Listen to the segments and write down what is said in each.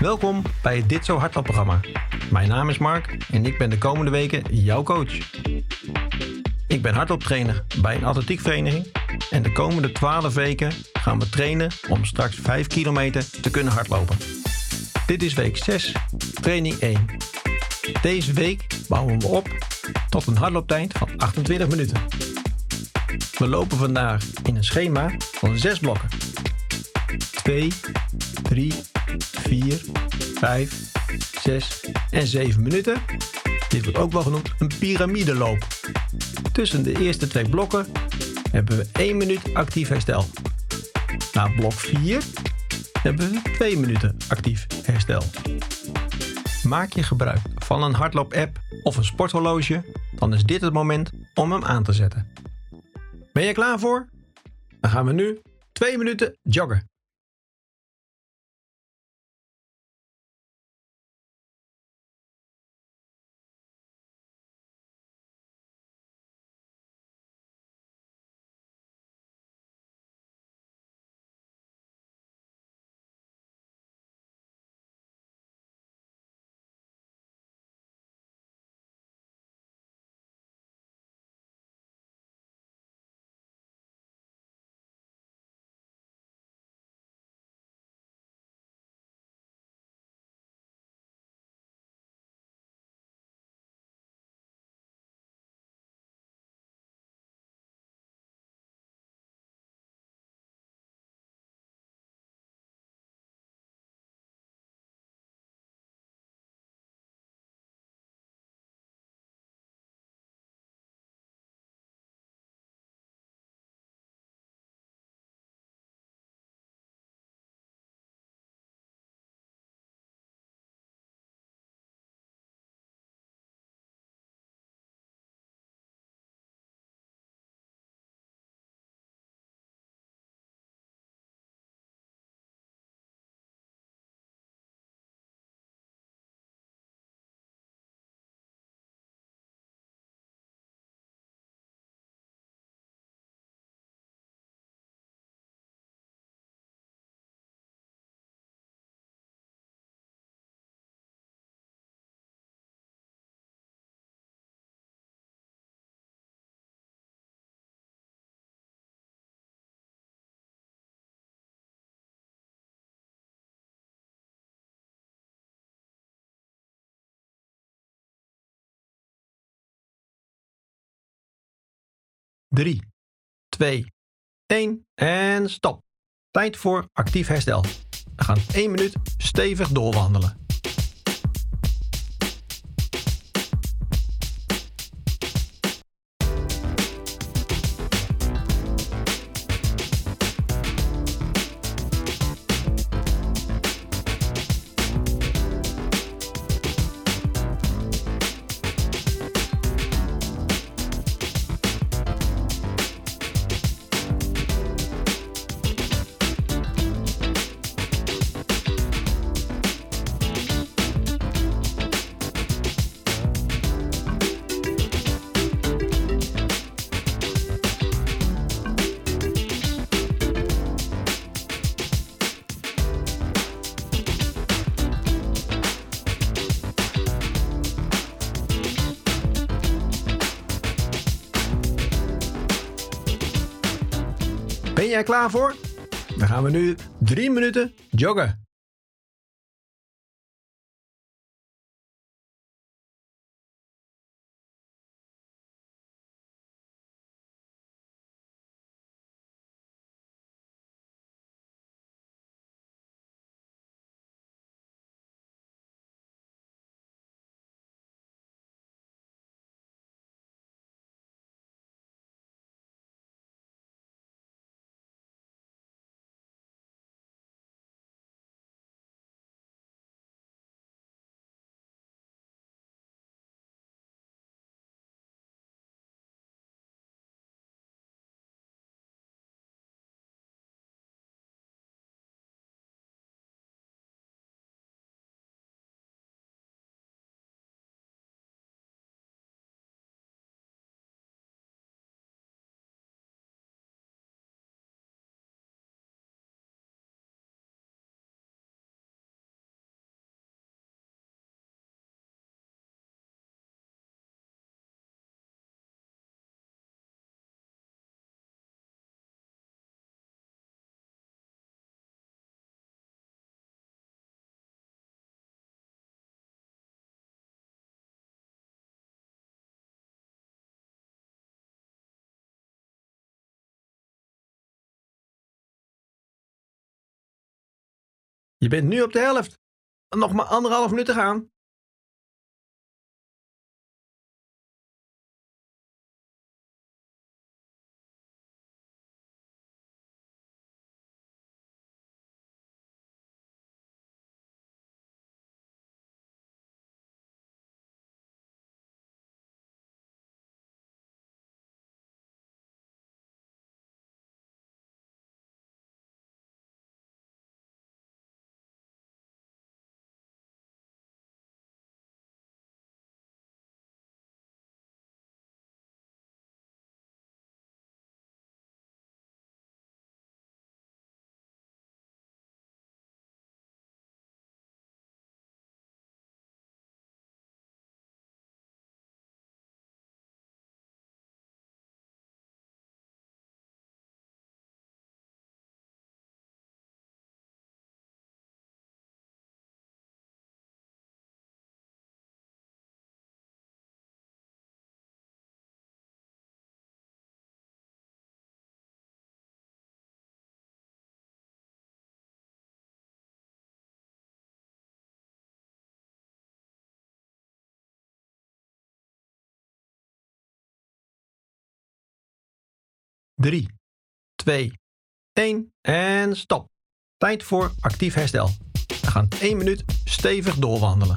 Welkom bij het Dit Zo Hardloopprogramma. Mijn naam is Mark en ik ben de komende weken jouw coach. Ik ben hardlooptrainer bij een atletiekvereniging en de komende 12 weken gaan we trainen om straks 5 kilometer te kunnen hardlopen. Dit is week 6, training 1. Deze week bouwen we op tot een hardlooptijd van 28 minuten. We lopen vandaag in een schema van 6 blokken. 2, 3, 4, 5, 6 en 7 minuten. Dit wordt ook wel genoemd een piramideloop. Tussen de eerste twee blokken hebben we 1 minuut actief herstel. Na blok 4 hebben we 2 minuten actief herstel. Maak je gebruik van een hardloop-app of een sporthorloge, dan is dit het moment om hem aan te zetten. Ben je klaar voor? Dan gaan we nu 2 minuten joggen. Drie, twee, één en stop. Tijd voor actief herstel. We gaan 1 minuut stevig doorwandelen. Ben jij klaar voor? Dan gaan we nu 3 minuten joggen. Je bent nu op de helft. Nog maar anderhalf minuut te gaan. Drie, twee, één en stop. Tijd voor actief herstel. We gaan één minuut stevig doorwandelen.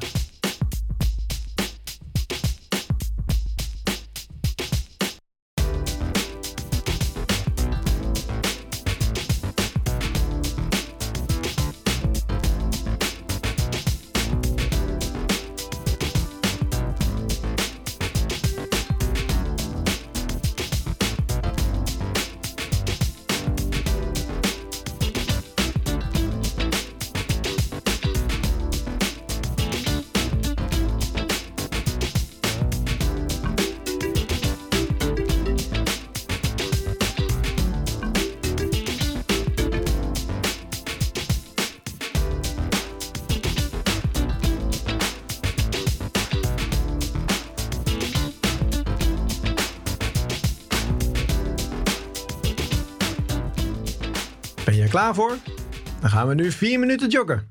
Klaar voor? Dan gaan we nu 4 minuten joggen.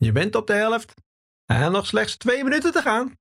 Je bent op de helft. En nog slechts 2 minuten te gaan.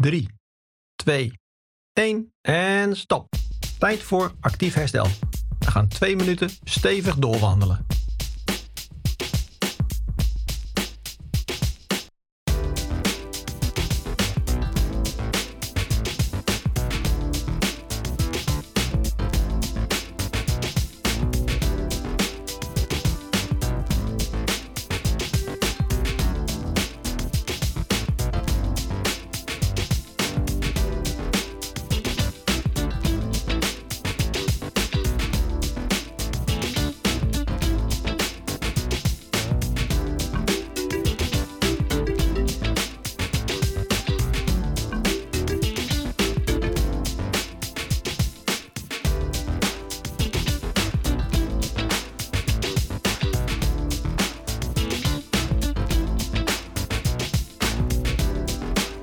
3, 2, 1 en stop. Tijd voor actief herstel. We gaan 2 minuten stevig doorwandelen.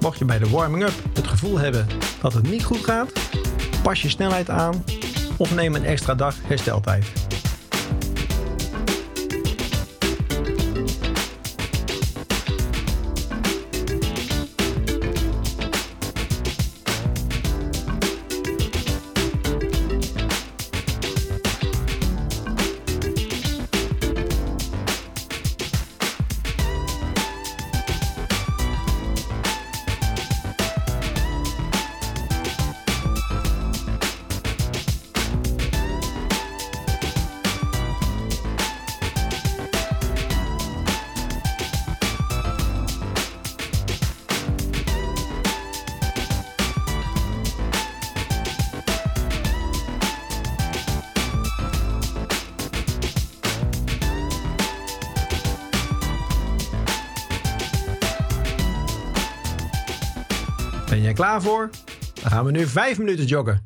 Mocht je bij de warming-up het gevoel hebben dat het niet goed gaat, pas je snelheid aan of neem een extra dag hersteltijd. Klaar voor? Dan gaan we nu 5 minuten joggen.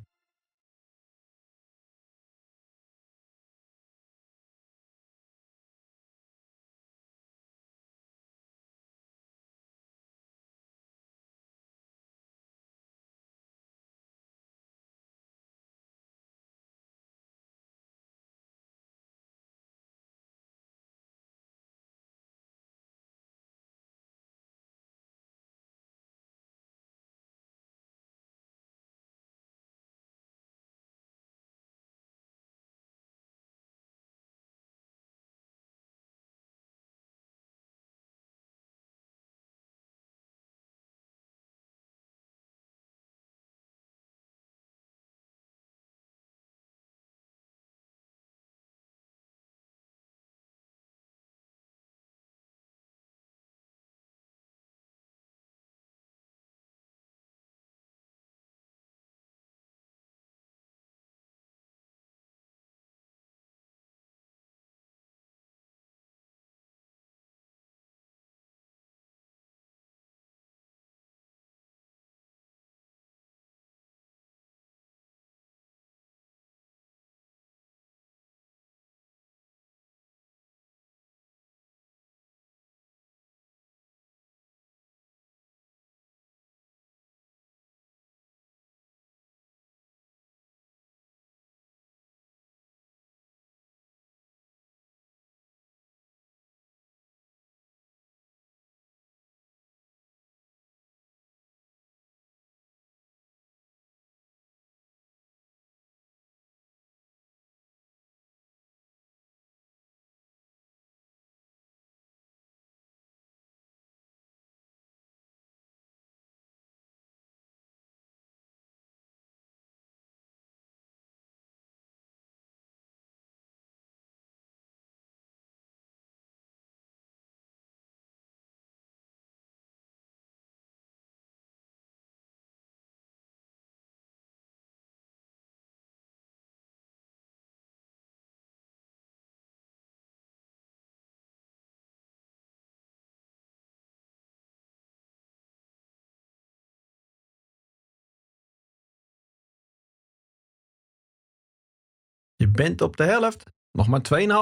Je bent op de helft. Nog maar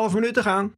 2,5 minuten gaan.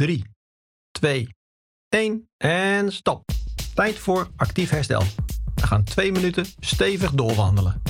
3, 2, 1 en stop. Tijd voor actief herstel. We gaan 2 minuten stevig doorwandelen.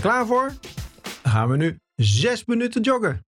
Klaar voor? Gaan we nu 6 minuten joggen.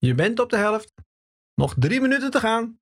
Je bent op de helft. Nog drie minuten te gaan.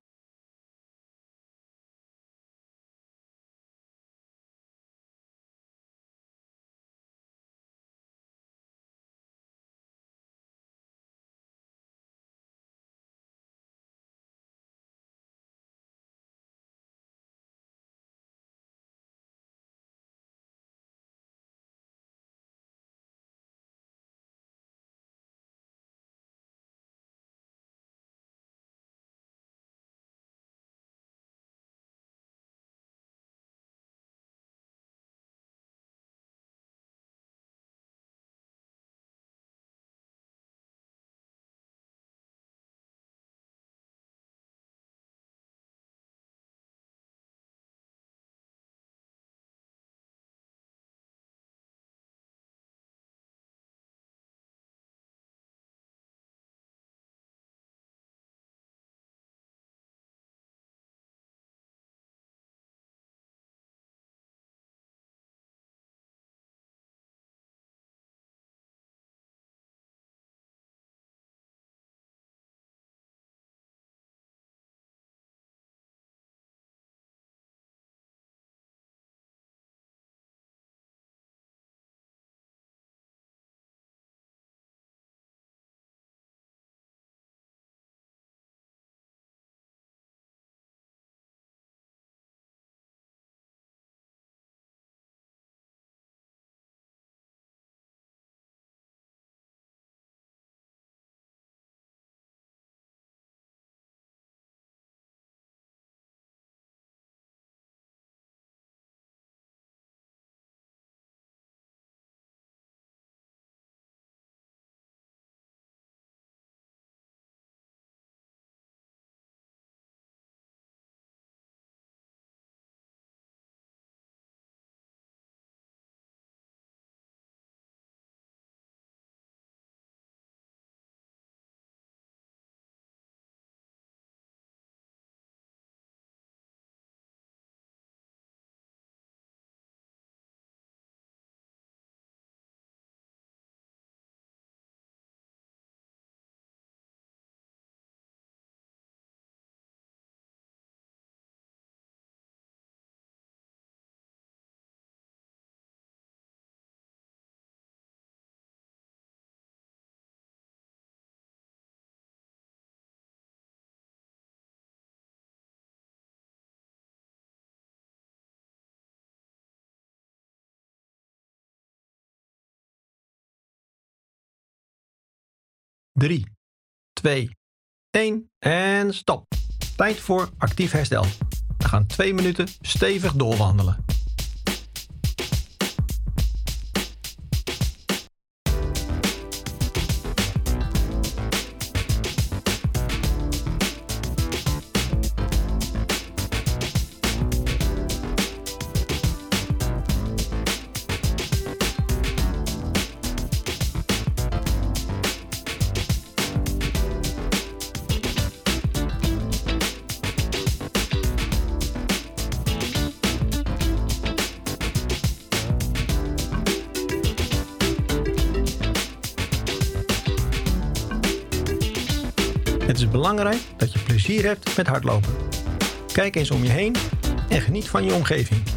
Drie, twee, één en stop. Tijd voor actief herstel. We gaan twee minuten stevig doorwandelen. Plezier hebt met hardlopen. Kijk eens om je heen en geniet van je omgeving.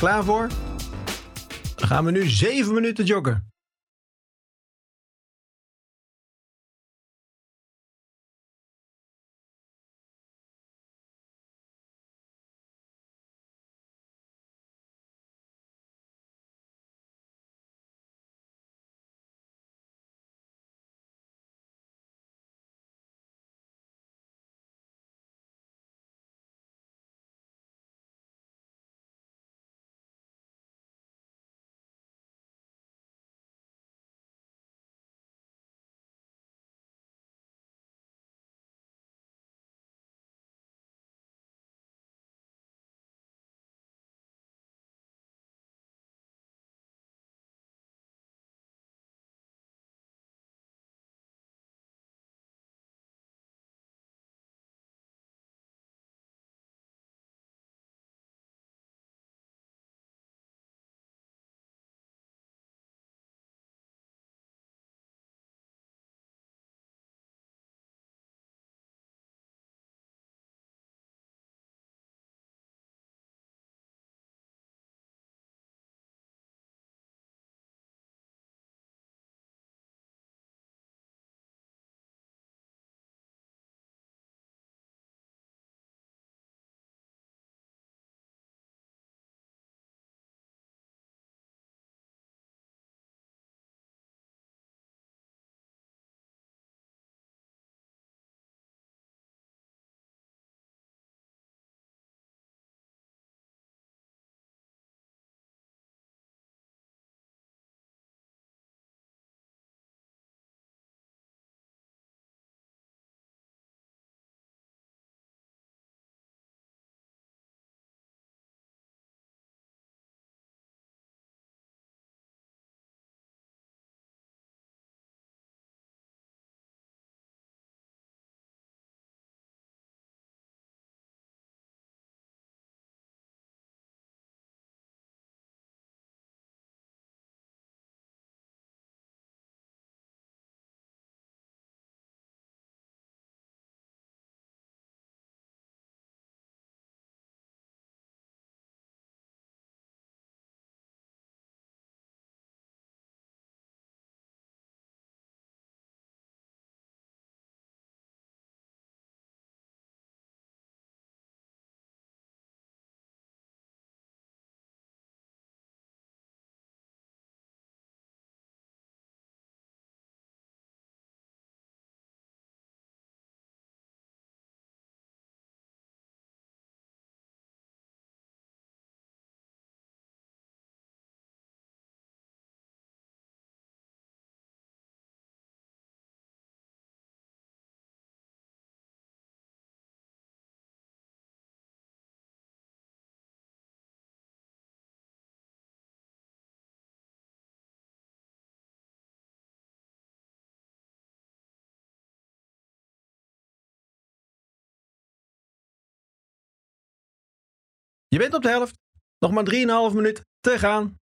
Klaar voor? gaan we nu 7 minuten joggen. Je bent op de helft. Nog maar 3,5 minuut te gaan.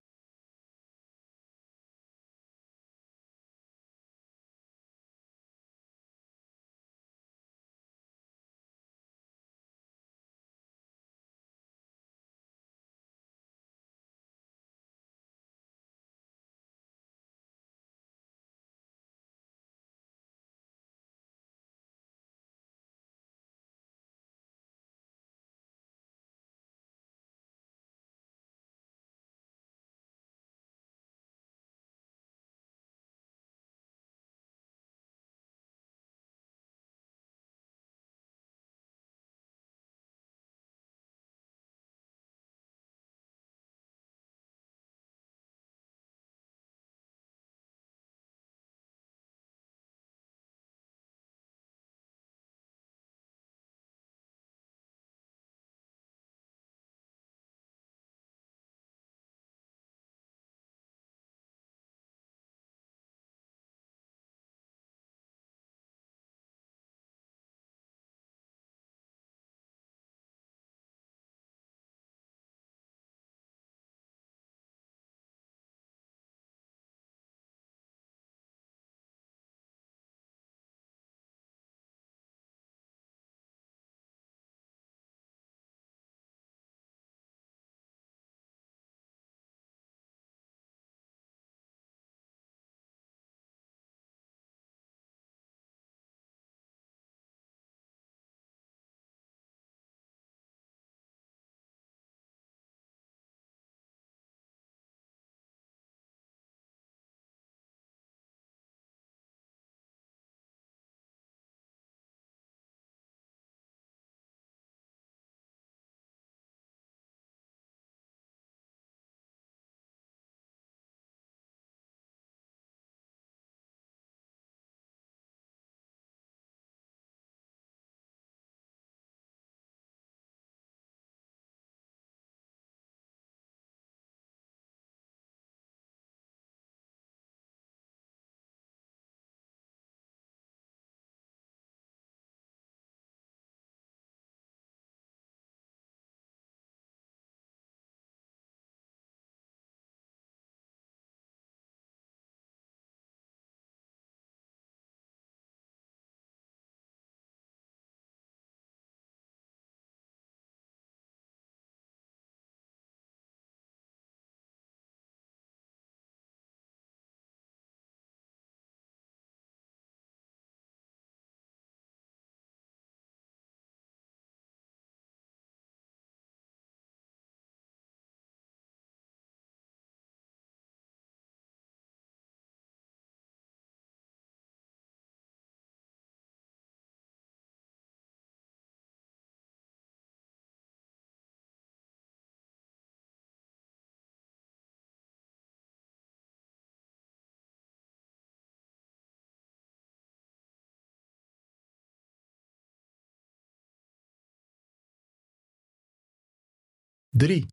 3,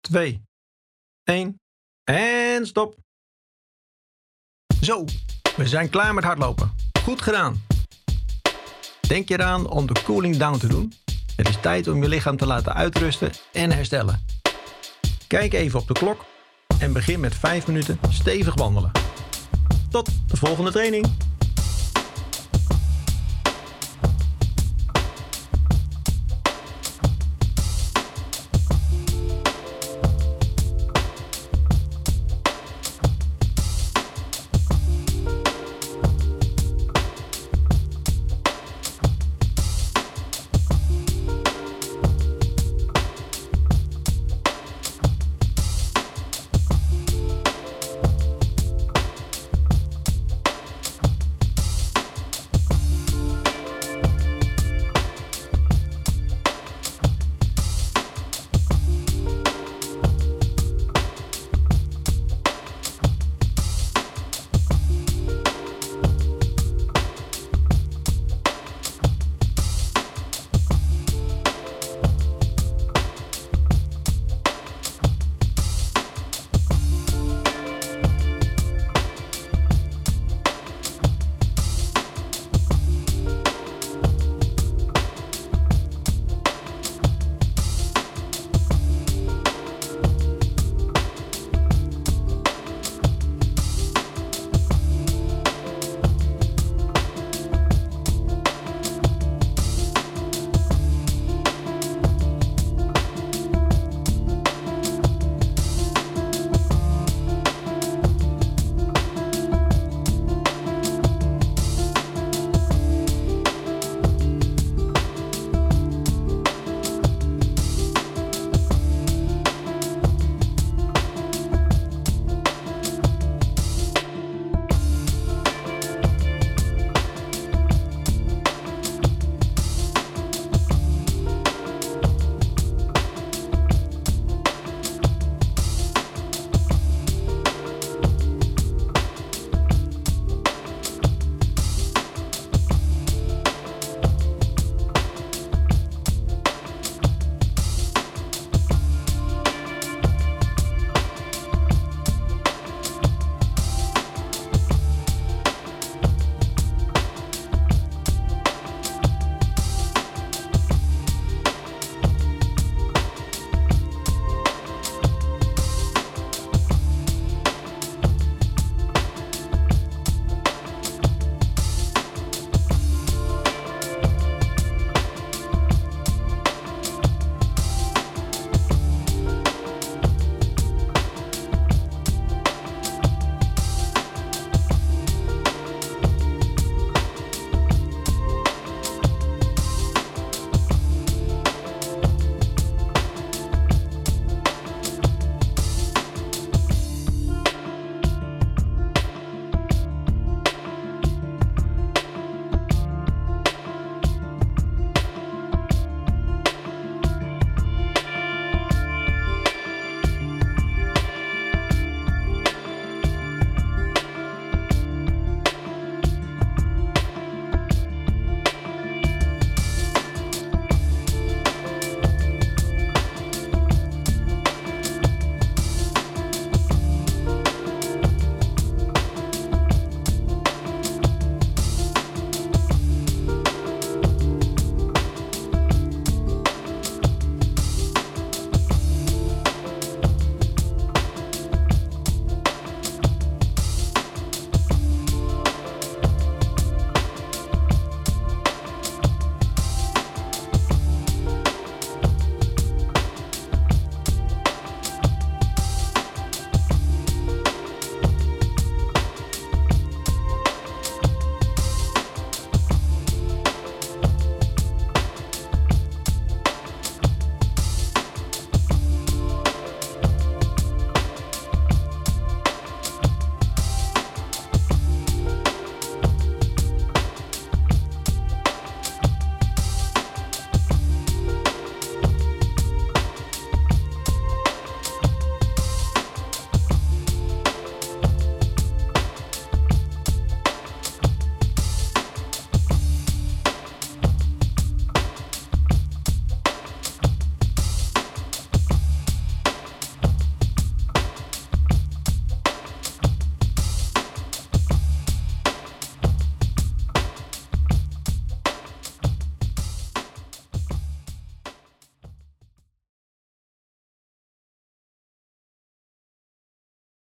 2, 1 en stop. Zo, we zijn klaar met hardlopen. Goed gedaan. Denk je eraan om de cooling down te doen? Het is tijd om je lichaam te laten uitrusten en herstellen. Kijk even op de klok en begin met 5 minuten stevig wandelen. Tot de volgende training.